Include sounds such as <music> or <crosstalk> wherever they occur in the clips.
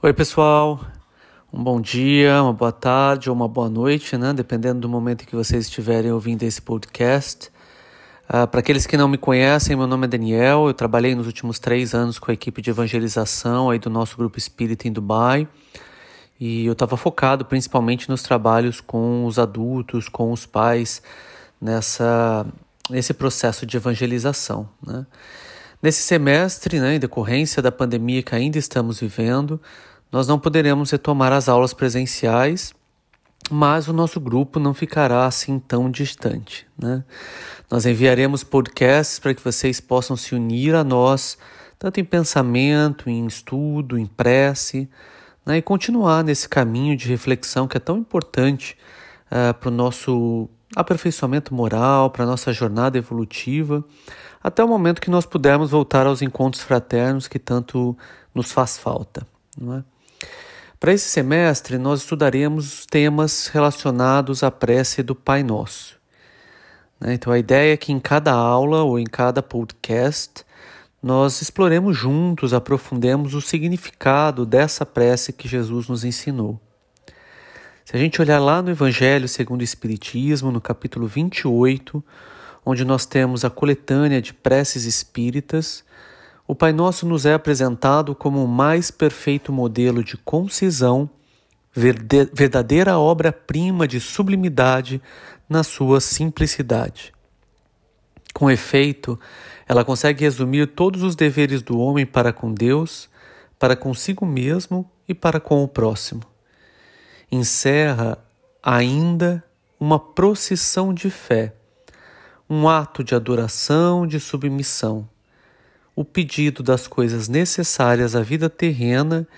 Oi, pessoal. Um bom dia, uma boa tarde ou uma boa noite, né? Dependendo do momento que vocês estiverem ouvindo esse podcast. Uh, Para aqueles que não me conhecem, meu nome é Daniel. Eu trabalhei nos últimos três anos com a equipe de evangelização aí do nosso grupo espírita em Dubai. E eu estava focado principalmente nos trabalhos com os adultos, com os pais, nessa, nesse processo de evangelização. Né? Nesse semestre, né, em decorrência da pandemia que ainda estamos vivendo, nós não poderemos retomar as aulas presenciais, mas o nosso grupo não ficará assim tão distante. Né? Nós enviaremos podcasts para que vocês possam se unir a nós, tanto em pensamento, em estudo, em prece, né? e continuar nesse caminho de reflexão que é tão importante uh, para o nosso aperfeiçoamento moral, para a nossa jornada evolutiva até o momento que nós pudermos voltar aos encontros fraternos que tanto nos faz falta. É? Para esse semestre, nós estudaremos temas relacionados à prece do Pai Nosso. Né? Então, a ideia é que em cada aula ou em cada podcast, nós exploremos juntos, aprofundemos o significado dessa prece que Jesus nos ensinou. Se a gente olhar lá no Evangelho segundo o Espiritismo, no capítulo 28, onde nós temos a coletânea de preces espíritas, o Pai Nosso nos é apresentado como o mais perfeito modelo de concisão, verdadeira obra-prima de sublimidade na sua simplicidade. Com efeito, ela consegue resumir todos os deveres do homem para com Deus, para consigo mesmo e para com o próximo. Encerra ainda uma procissão de fé um ato de adoração, de submissão, o pedido das coisas necessárias à vida terrena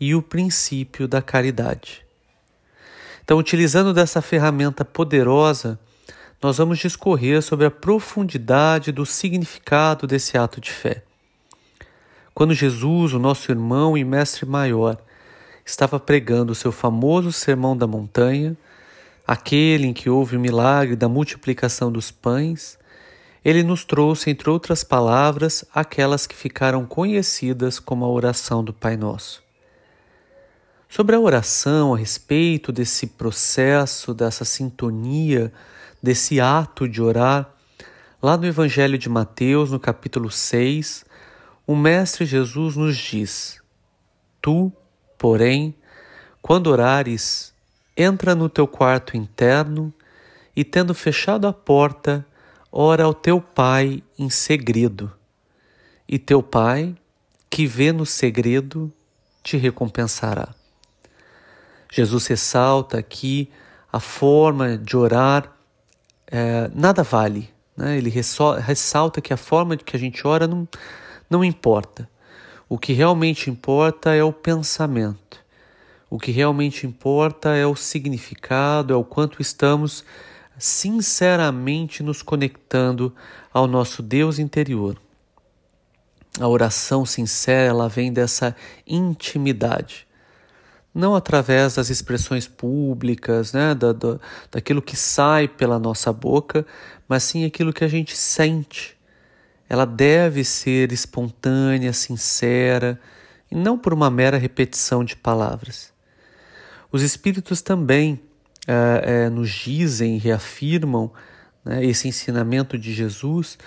e o princípio da caridade. Então, utilizando dessa ferramenta poderosa, nós vamos discorrer sobre a profundidade do significado desse ato de fé. Quando Jesus, o nosso irmão e mestre maior, estava pregando o seu famoso Sermão da Montanha, aquele em que houve o milagre da multiplicação dos pães, ele nos trouxe, entre outras palavras, aquelas que ficaram conhecidas como a oração do Pai Nosso. Sobre a oração, a respeito desse processo, dessa sintonia, desse ato de orar, lá no Evangelho de Mateus, no capítulo 6, o Mestre Jesus nos diz: Tu, porém, quando orares, entra no teu quarto interno e, tendo fechado a porta, ora ao teu pai em segredo. E teu pai, que vê no segredo, te recompensará. Jesus ressalta aqui a forma de orar é, nada vale. Né? Ele ressalta que a forma de que a gente ora não, não importa. O que realmente importa é o pensamento. O que realmente importa é o significado, é o quanto estamos sinceramente nos conectando ao nosso Deus interior. A oração sincera, ela vem dessa intimidade. Não através das expressões públicas, né, da, da, daquilo que sai pela nossa boca, mas sim aquilo que a gente sente. Ela deve ser espontânea, sincera, e não por uma mera repetição de palavras. Os Espíritos também é, é, nos dizem, reafirmam né, esse ensinamento de Jesus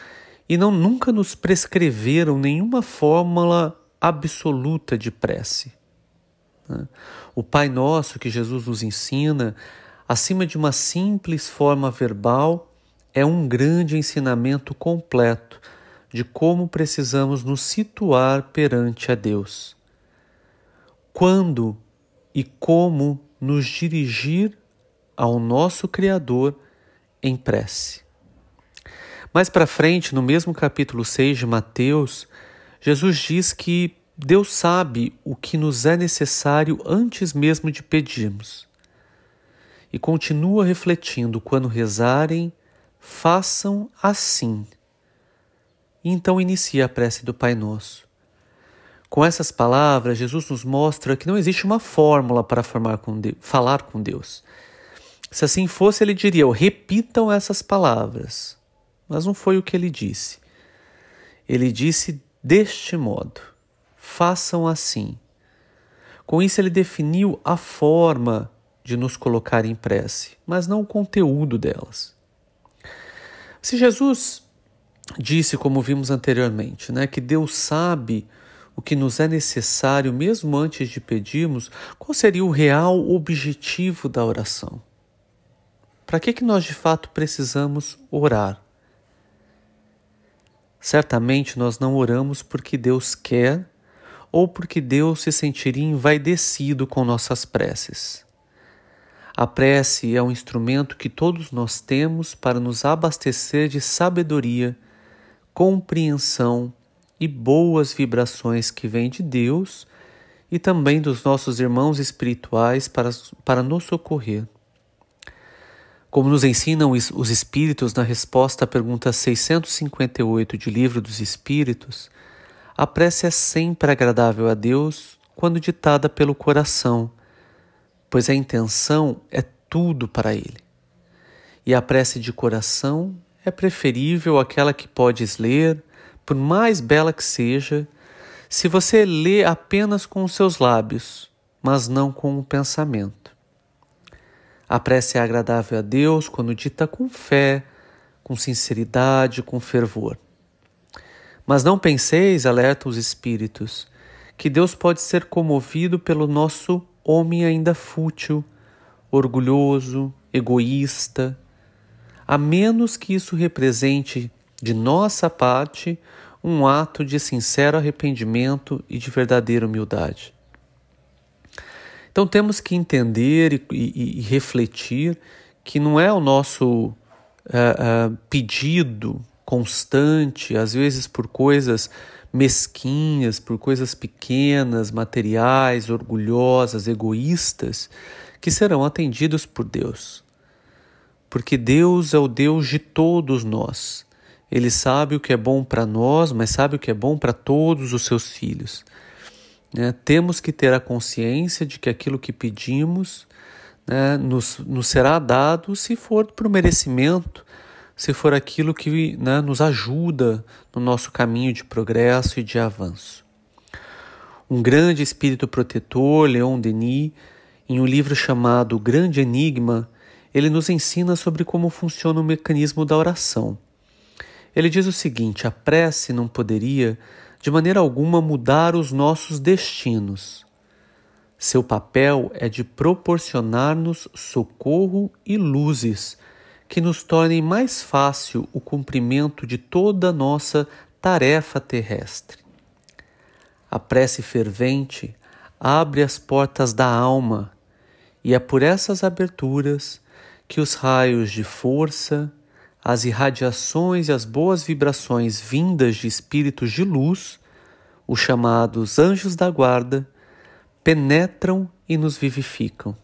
e não nunca nos prescreveram nenhuma fórmula absoluta de prece. Né? O Pai Nosso que Jesus nos ensina, acima de uma simples forma verbal, é um grande ensinamento completo de como precisamos nos situar perante a Deus. Quando e como nos dirigir ao nosso Criador em prece. Mais para frente, no mesmo capítulo 6 de Mateus, Jesus diz que Deus sabe o que nos é necessário antes mesmo de pedirmos. E continua refletindo: quando rezarem, façam assim. E então inicia a prece do Pai Nosso. Com essas palavras, Jesus nos mostra que não existe uma fórmula para com falar com Deus. Se assim fosse, ele diria: repitam essas palavras. Mas não foi o que ele disse. Ele disse deste modo: façam assim. Com isso, ele definiu a forma de nos colocar em prece, mas não o conteúdo delas. Se Jesus disse, como vimos anteriormente, né, que Deus sabe o que nos é necessário mesmo antes de pedirmos, qual seria o real objetivo da oração? Para que, que nós de fato precisamos orar? Certamente nós não oramos porque Deus quer ou porque Deus se sentiria envaidecido com nossas preces. A prece é um instrumento que todos nós temos para nos abastecer de sabedoria, compreensão e boas vibrações que vêm de Deus e também dos nossos irmãos espirituais para, para nos socorrer. Como nos ensinam os Espíritos na resposta à pergunta 658 de Livro dos Espíritos, a prece é sempre agradável a Deus quando ditada pelo coração, pois a intenção é tudo para Ele. E a prece de coração é preferível àquela que podes ler, por mais bela que seja, se você lê apenas com os seus lábios, mas não com o pensamento. A prece é agradável a Deus quando dita com fé, com sinceridade, com fervor. Mas não penseis, alerta os espíritos, que Deus pode ser comovido pelo nosso homem ainda fútil, orgulhoso, egoísta, a menos que isso represente de nossa parte um ato de sincero arrependimento e de verdadeira humildade. Então temos que entender e, e, e refletir que não é o nosso uh, uh, pedido constante, às vezes por coisas mesquinhas, por coisas pequenas, materiais, orgulhosas, egoístas, que serão atendidos por Deus. Porque Deus é o Deus de todos nós. Ele sabe o que é bom para nós, mas sabe o que é bom para todos os seus filhos. Né? Temos que ter a consciência de que aquilo que pedimos né, nos, nos será dado se for por merecimento, se for aquilo que né, nos ajuda no nosso caminho de progresso e de avanço. Um grande espírito protetor, Leon Denis, em um livro chamado O Grande Enigma, ele nos ensina sobre como funciona o mecanismo da oração. Ele diz o seguinte: a prece não poderia de maneira alguma mudar os nossos destinos. Seu papel é de proporcionar-nos socorro e luzes que nos tornem mais fácil o cumprimento de toda a nossa tarefa terrestre. A prece fervente abre as portas da alma e é por essas aberturas que os raios de força, as irradiações e as boas vibrações vindas de espíritos de luz, os chamados anjos da guarda, penetram e nos vivificam.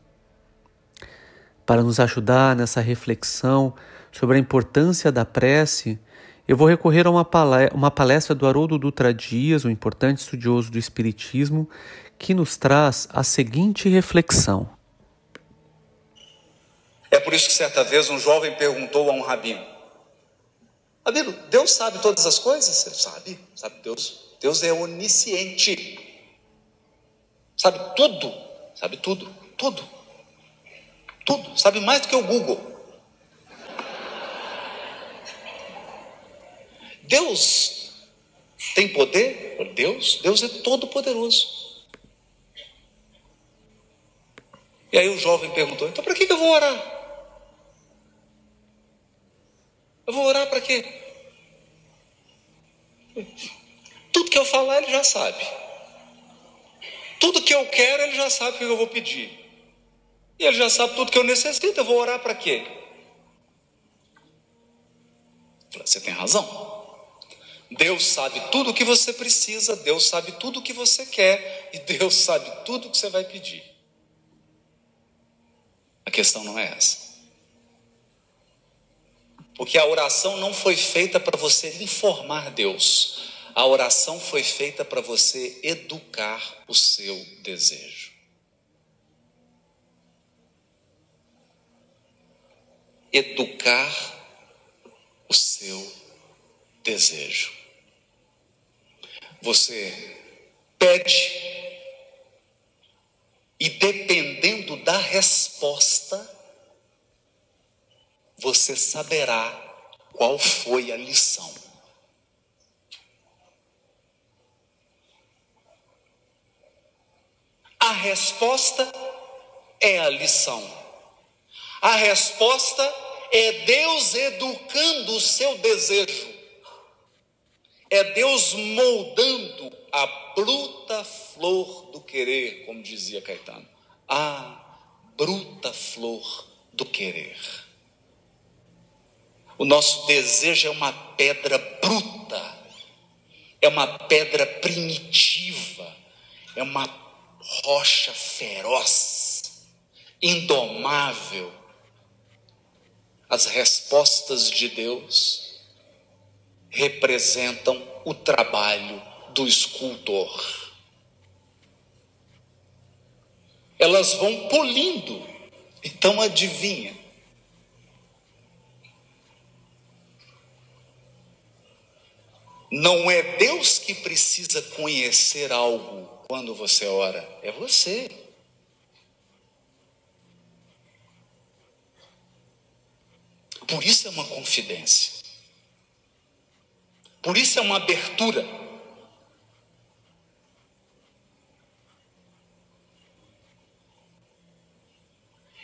Para nos ajudar nessa reflexão sobre a importância da prece, eu vou recorrer a uma palestra do Haroldo Dutra Dias, um importante estudioso do Espiritismo, que nos traz a seguinte reflexão. É por isso que certa vez um jovem perguntou a um rabino: Rabino, Deus sabe todas as coisas? Ele sabe, sabe Deus. Deus é onisciente. Sabe tudo, sabe tudo, tudo. Tudo, sabe mais do que o Google. Deus tem poder? Deus, Deus é todo poderoso. E aí o jovem perguntou: então para que eu vou orar? Eu vou orar para quê? Tudo que eu falar, ele já sabe. Tudo que eu quero, ele já sabe o que eu vou pedir. E ele já sabe tudo que eu necessito. Eu vou orar para quê? Você tem razão. Deus sabe tudo o que você precisa, Deus sabe tudo o que você quer e Deus sabe tudo o que você vai pedir. A questão não é essa. Porque a oração não foi feita para você informar Deus. A oração foi feita para você educar o seu desejo. Educar o seu desejo. Você pede, E dependendo da resposta, você saberá qual foi a lição. A resposta é a lição. A resposta é Deus educando o seu desejo. É Deus moldando a bruta flor do querer, como dizia Caetano. A bruta flor do querer. O nosso desejo é uma pedra bruta, é uma pedra primitiva, é uma rocha feroz, indomável. As respostas de Deus representam o trabalho do escultor. Elas vão polindo. Então adivinha? Não é Deus que precisa conhecer algo quando você ora, é você. Por isso é uma confidência. Por isso é uma abertura.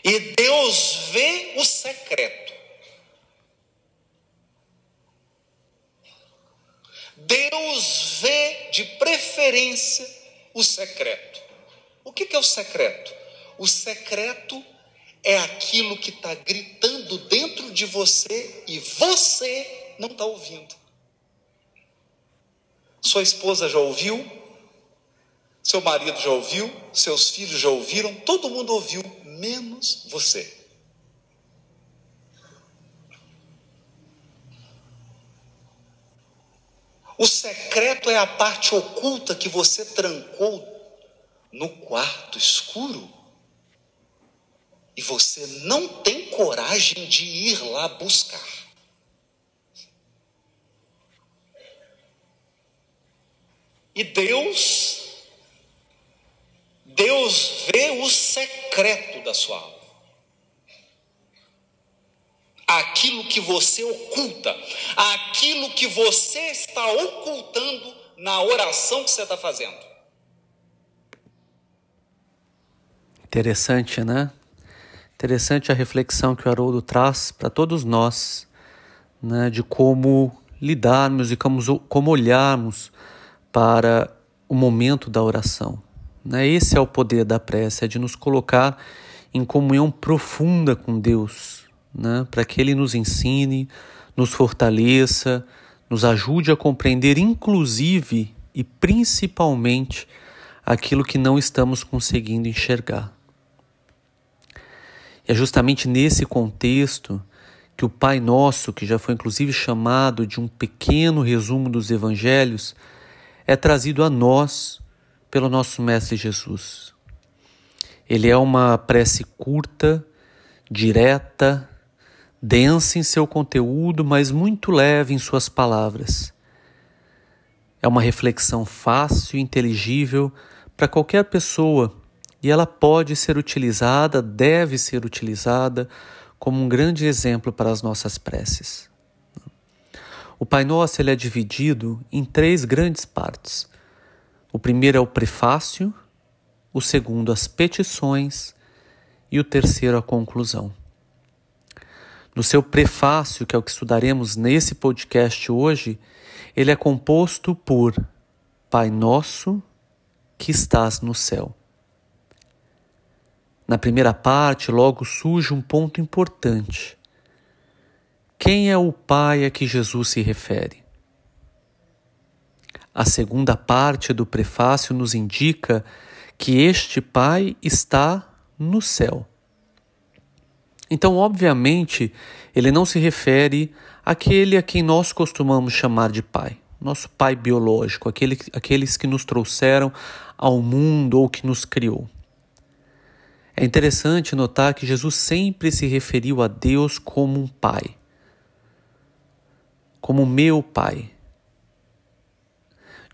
E Deus vê o secreto. Deus vê de preferência o secreto. O que é o secreto? O secreto é aquilo que está gritando dentro de você e você não está ouvindo. Sua esposa já ouviu, seu marido já ouviu, seus filhos já ouviram, todo mundo ouviu, menos você. O secreto é a parte oculta que você trancou no quarto escuro e você não tem coragem de ir lá buscar. E Deus, Deus vê o secreto da sua alma aquilo que você oculta, aquilo que você está ocultando na oração que você está fazendo. Interessante, né? Interessante a reflexão que o Haroldo traz para todos nós, né, de como lidarmos e como, olharmos para o momento da oração. Né? Esse é o poder da prece, é de nos colocar em comunhão profunda com Deus, né, para que Ele nos ensine, nos fortaleça, nos ajude a compreender, inclusive e principalmente, aquilo que não estamos conseguindo enxergar. E é justamente nesse contexto que o Pai Nosso, que já foi inclusive chamado de um pequeno resumo dos Evangelhos, é trazido a nós pelo nosso Mestre Jesus. Ele é uma prece curta, direta, densa em seu conteúdo, mas muito leve em suas palavras. É uma reflexão fácil e inteligível para qualquer pessoa e ela pode ser utilizada, deve ser utilizada como um grande exemplo para as nossas preces. O Pai Nosso ele é dividido em três grandes partes. O primeiro é o prefácio, o segundo as petições e o terceiro a conclusão. No seu prefácio, que é o que estudaremos nesse podcast hoje, ele é composto por Pai Nosso que estás no céu. Na primeira parte, logo surge um ponto importante. Quem é o Pai a que Jesus se refere? A segunda parte do prefácio nos indica que este Pai está no céu. Então, obviamente, ele não se refere àquele a quem nós costumamos chamar de pai, nosso pai biológico, aquele, aqueles que nos trouxeram ao mundo ou que nos criou. É interessante notar que Jesus sempre se referiu a Deus como um pai, como meu pai,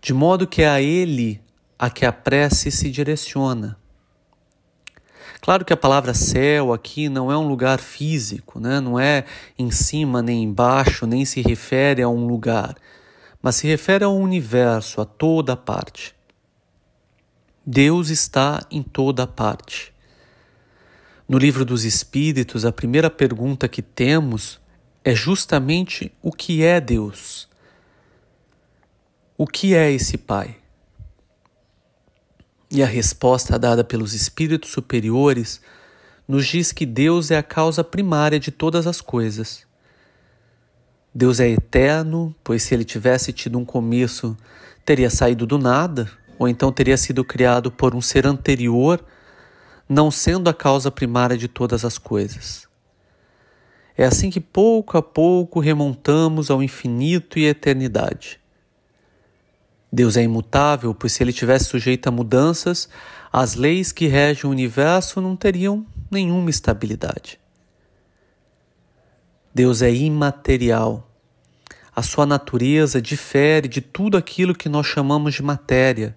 de modo que é a Ele a que a prece se direciona. Claro que a palavra céu aqui não é um lugar físico, né? não é em cima nem embaixo, nem se refere a um lugar, mas se refere ao universo, a toda parte. Deus está em toda parte. No livro dos Espíritos, a primeira pergunta que temos é justamente o que é Deus? O que é esse Pai? E a resposta dada pelos espíritos superiores nos diz que Deus é a causa primária de todas as coisas. Deus é eterno, pois se ele tivesse tido um começo, teria saído do nada, ou então teria sido criado por um ser anterior não sendo a causa primária de todas as coisas. É assim que pouco a pouco remontamos ao infinito e à eternidade. Deus é imutável, pois se ele tivesse sujeito a mudanças, as leis que regem o universo não teriam nenhuma estabilidade. Deus é imaterial. A sua natureza difere de tudo aquilo que nós chamamos de matéria,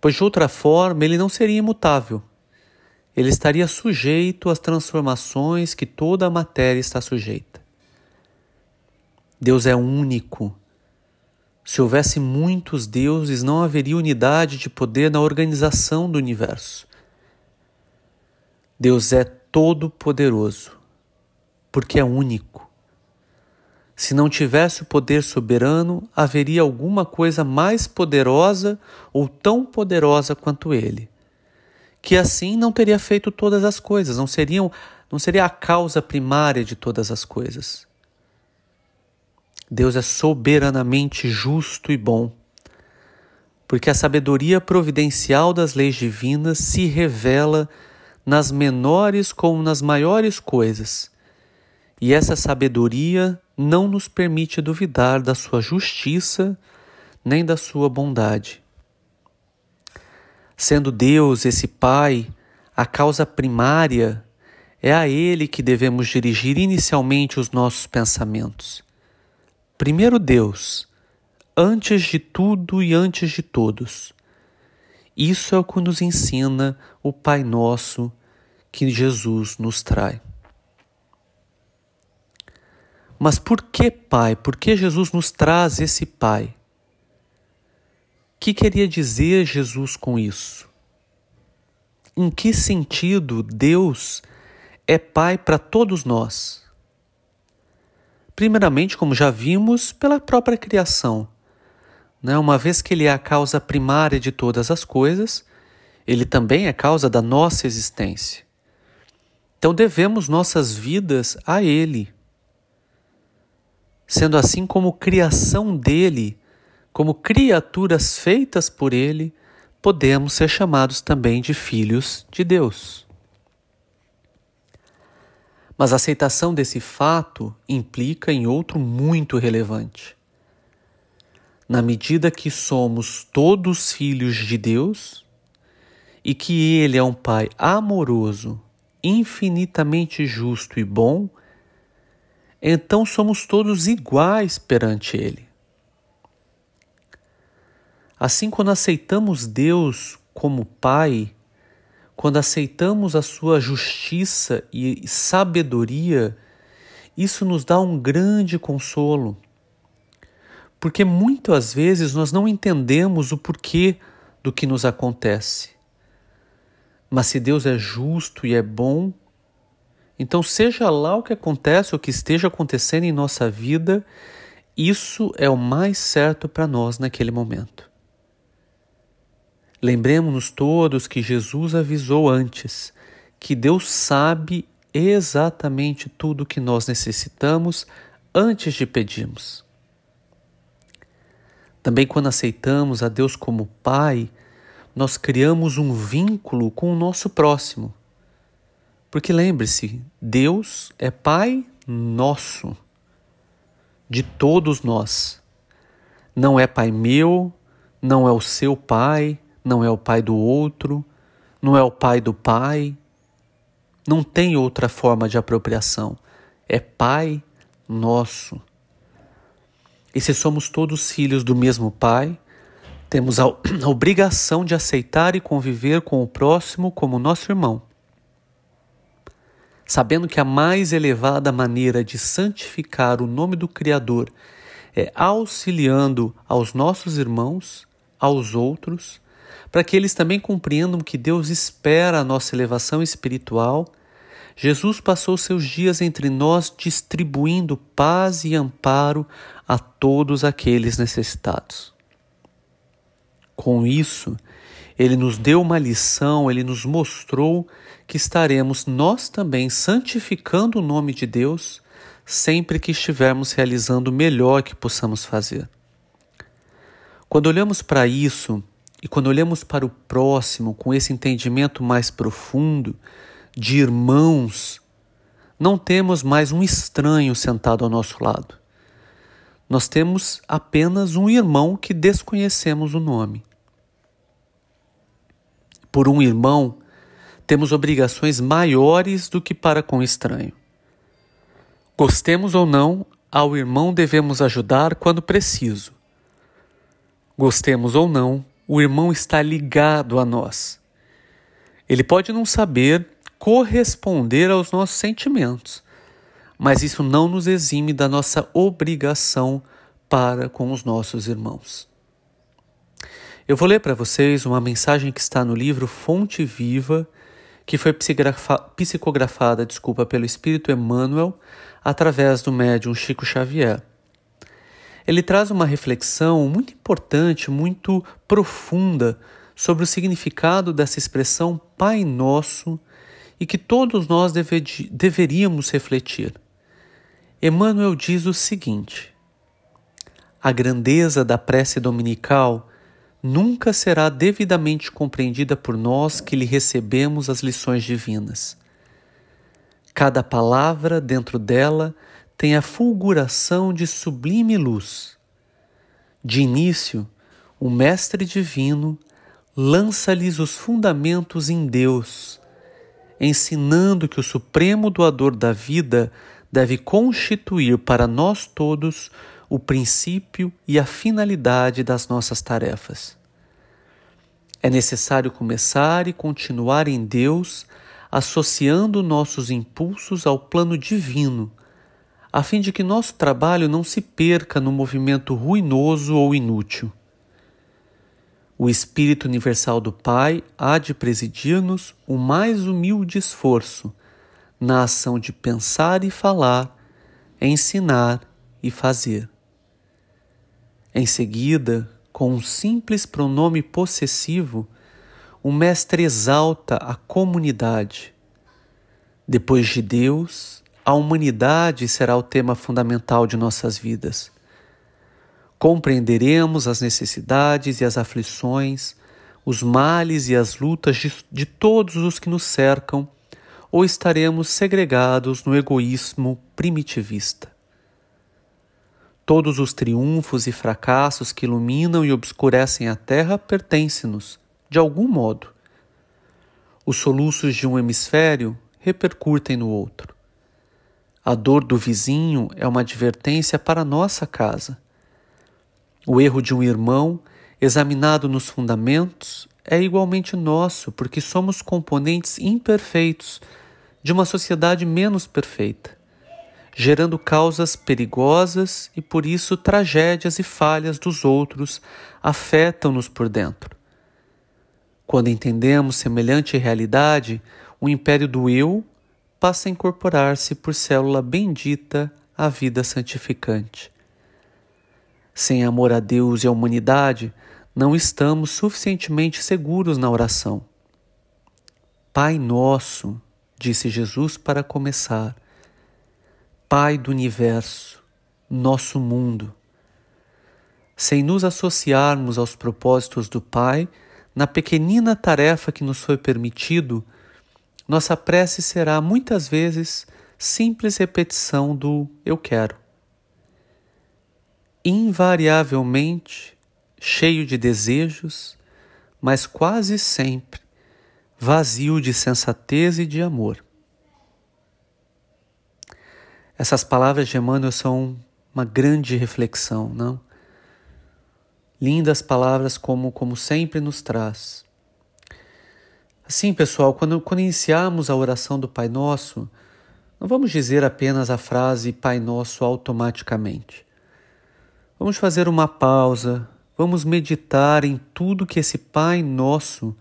pois de outra forma ele não seria imutável ele estaria sujeito às transformações que toda a matéria está sujeita. Deus é único. Se houvesse muitos deuses, não haveria unidade de poder na organização do universo. Deus é todo-poderoso, porque é único. Se não tivesse o poder soberano, haveria alguma coisa mais poderosa ou tão poderosa quanto ele que assim não teria feito todas as coisas, não seriam, não seria a causa primária de todas as coisas. Deus é soberanamente justo e bom, porque a sabedoria providencial das leis divinas se revela nas menores como nas maiores coisas. E essa sabedoria não nos permite duvidar da sua justiça nem da sua bondade. Sendo Deus esse Pai, a causa primária, é a Ele que devemos dirigir inicialmente os nossos pensamentos. Primeiro Deus, antes de tudo e antes de todos. Isso é o que nos ensina o Pai Nosso que Jesus nos traz. Mas por que Pai? Por que Jesus nos traz esse Pai? que queria dizer Jesus com isso? Em que sentido Deus é Pai para todos nós? Primeiramente, como já vimos, pela própria criação. Né? Uma vez que Ele é a causa primária de todas as coisas, Ele também é causa da nossa existência. Então devemos nossas vidas a Ele. Sendo assim como criação dele, como criaturas feitas por Ele, podemos ser chamados também de filhos de Deus. Mas a aceitação desse fato implica em outro muito relevante. Na medida que somos todos filhos de Deus e que Ele é um Pai amoroso, infinitamente justo e bom, então somos todos iguais perante Ele. Assim, quando aceitamos Deus como Pai, quando aceitamos a Sua justiça e sabedoria, isso nos dá um grande consolo. Porque muitas vezes nós não entendemos o porquê do que nos acontece. Mas se Deus é justo e é bom, então seja lá o que acontece, o que esteja acontecendo em nossa vida, isso é o mais certo para nós naquele momento. Lembremos-nos todos que Jesus avisou antes que Deus sabe exatamente tudo o que nós necessitamos antes de pedirmos. Também, quando aceitamos a Deus como Pai, nós criamos um vínculo com o nosso próximo. Porque lembre-se, Deus é Pai nosso, de todos nós. Não é Pai meu, não é o seu Pai, não é o pai do outro, não é o pai do pai. Não tem outra forma de apropriação. É Pai nosso. E se somos todos filhos do mesmo Pai, temos a <clears throat> obrigação de aceitar e conviver com o próximo como nosso irmão. sabendo que a mais elevada maneira de santificar o nome do Criador é auxiliando aos nossos irmãos, aos outros, para que eles também compreendam que Deus espera a nossa elevação espiritual, Jesus passou seus dias entre nós distribuindo paz e amparo a todos aqueles necessitados. Com isso, ele nos deu uma lição, ele nos mostrou que estaremos nós também santificando o nome de Deus sempre que estivermos realizando o melhor que possamos fazer. Quando olhamos para isso e quando olhamos para o próximo com esse entendimento mais profundo de irmãos, não temos mais um estranho sentado ao nosso lado. Nós temos apenas um irmão que desconhecemos o nome. Por um irmão, temos obrigações maiores do que para com o estranho. Gostemos ou não, ao irmão devemos ajudar quando preciso. Gostemos ou não, o irmão está ligado a nós. Ele pode não saber corresponder aos nossos sentimentos, mas isso não nos exime da nossa obrigação para com os nossos irmãos. Eu vou ler para vocês uma mensagem que está no livro Fonte Viva que foi psicografada desculpa, pelo Espírito Emmanuel através do médium Chico Xavier. Ele traz uma reflexão muito importante, muito profunda sobre o significado dessa expressão Pai Nosso e que todos nós deve, deveríamos refletir. Emmanuel diz o seguinte: A grandeza da prece dominical nunca será devidamente compreendida por nós que lhe recebemos as lições divinas. Cada palavra dentro dela tem a fulguração de sublime luz. De início, o Mestre Divino lança-lhes os fundamentos em Deus, ensinando que o Supremo Doador da vida deve constituir para nós todos o princípio e a finalidade das nossas tarefas. É necessário começar e continuar em Deus, associando nossos impulsos ao plano divino, a fim de que nosso trabalho não se perca no movimento ruinoso ou inútil. O Espírito Universal do Pai há de presidir-nos o mais humilde esforço na ação de pensar e falar, ensinar e fazer. Em seguida, com um simples pronome possessivo, o Mestre exalta a comunidade. Depois de Deus, a humanidade será o tema fundamental de nossas vidas. Compreenderemos as necessidades e as aflições, os males e as lutas de, de todos os que nos cercam, ou estaremos segregados no egoísmo primitivista. Todos os triunfos e fracassos que iluminam e obscurecem a terra pertencem-nos, de algum modo. Os soluços de um hemisfério repercutem no outro. A dor do vizinho é uma advertência para nossa casa. O erro de um irmão, examinado nos fundamentos, é igualmente nosso, porque somos componentes imperfeitos de uma sociedade menos perfeita gerando causas perigosas e por isso tragédias e falhas dos outros afetam-nos por dentro. Quando entendemos semelhante realidade, o império do eu passa a incorporar-se por célula bendita à vida santificante. Sem amor a Deus e à humanidade, não estamos suficientemente seguros na oração. Pai nosso, disse Jesus para começar, Pai do universo, nosso mundo. Sem nos associarmos aos propósitos do Pai, na pequenina tarefa que nos foi permitido, nossa prece será muitas vezes simples repetição do eu quero. Invariavelmente cheio de desejos, mas quase sempre vazio de sensatez e de amor. Essas palavras de Emmanuel são uma grande reflexão, não? Lindas palavras como, como sempre nos traz. Assim, pessoal, quando, quando iniciarmos a oração do Pai Nosso, Não vamos dizer apenas a frase Pai Nosso automaticamente. Vamos fazer uma pausa, vamos meditar em tudo que esse Pai Nosso,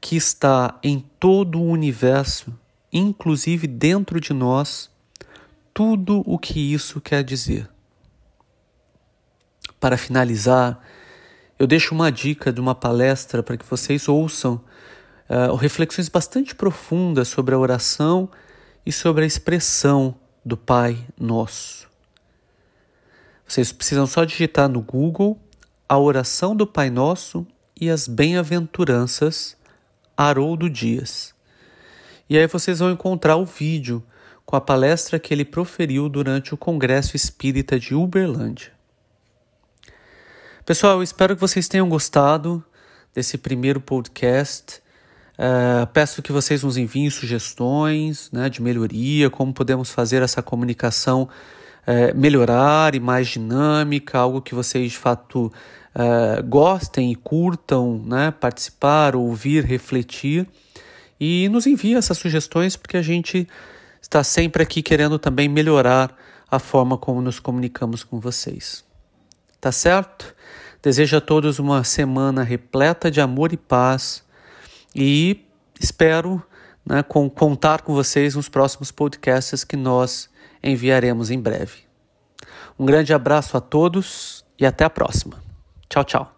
que está em todo o universo, inclusive dentro de nós, tudo o que isso quer dizer. Para finalizar, eu deixo uma dica de uma palestra para que vocês ouçam uh, reflexões bastante profundas sobre a oração e sobre a expressão do Pai Nosso. Vocês precisam só digitar no Google a oração do Pai Nosso e as bem-aventuranças Haroldo Dias. E aí vocês vão encontrar o vídeo com a palestra que ele proferiu durante o Congresso Espírita de Uberlândia. Pessoal, espero que vocês tenham gostado desse primeiro podcast. Uh, peço que vocês nos enviem sugestões né, de melhoria, como podemos fazer essa comunicação uh, melhorar e mais dinâmica, algo que vocês de fato uh, gostem e curtam, né, participar, ouvir, refletir. E nos enviem essas sugestões, porque a gente está sempre aqui querendo também melhorar a forma como nos comunicamos com vocês. Tá certo? Desejo a todos uma semana repleta de amor e paz e espero né, com, contar com vocês nos próximos podcasts que nós enviaremos em breve. Um grande abraço a todos e até a próxima. Tchau, tchau.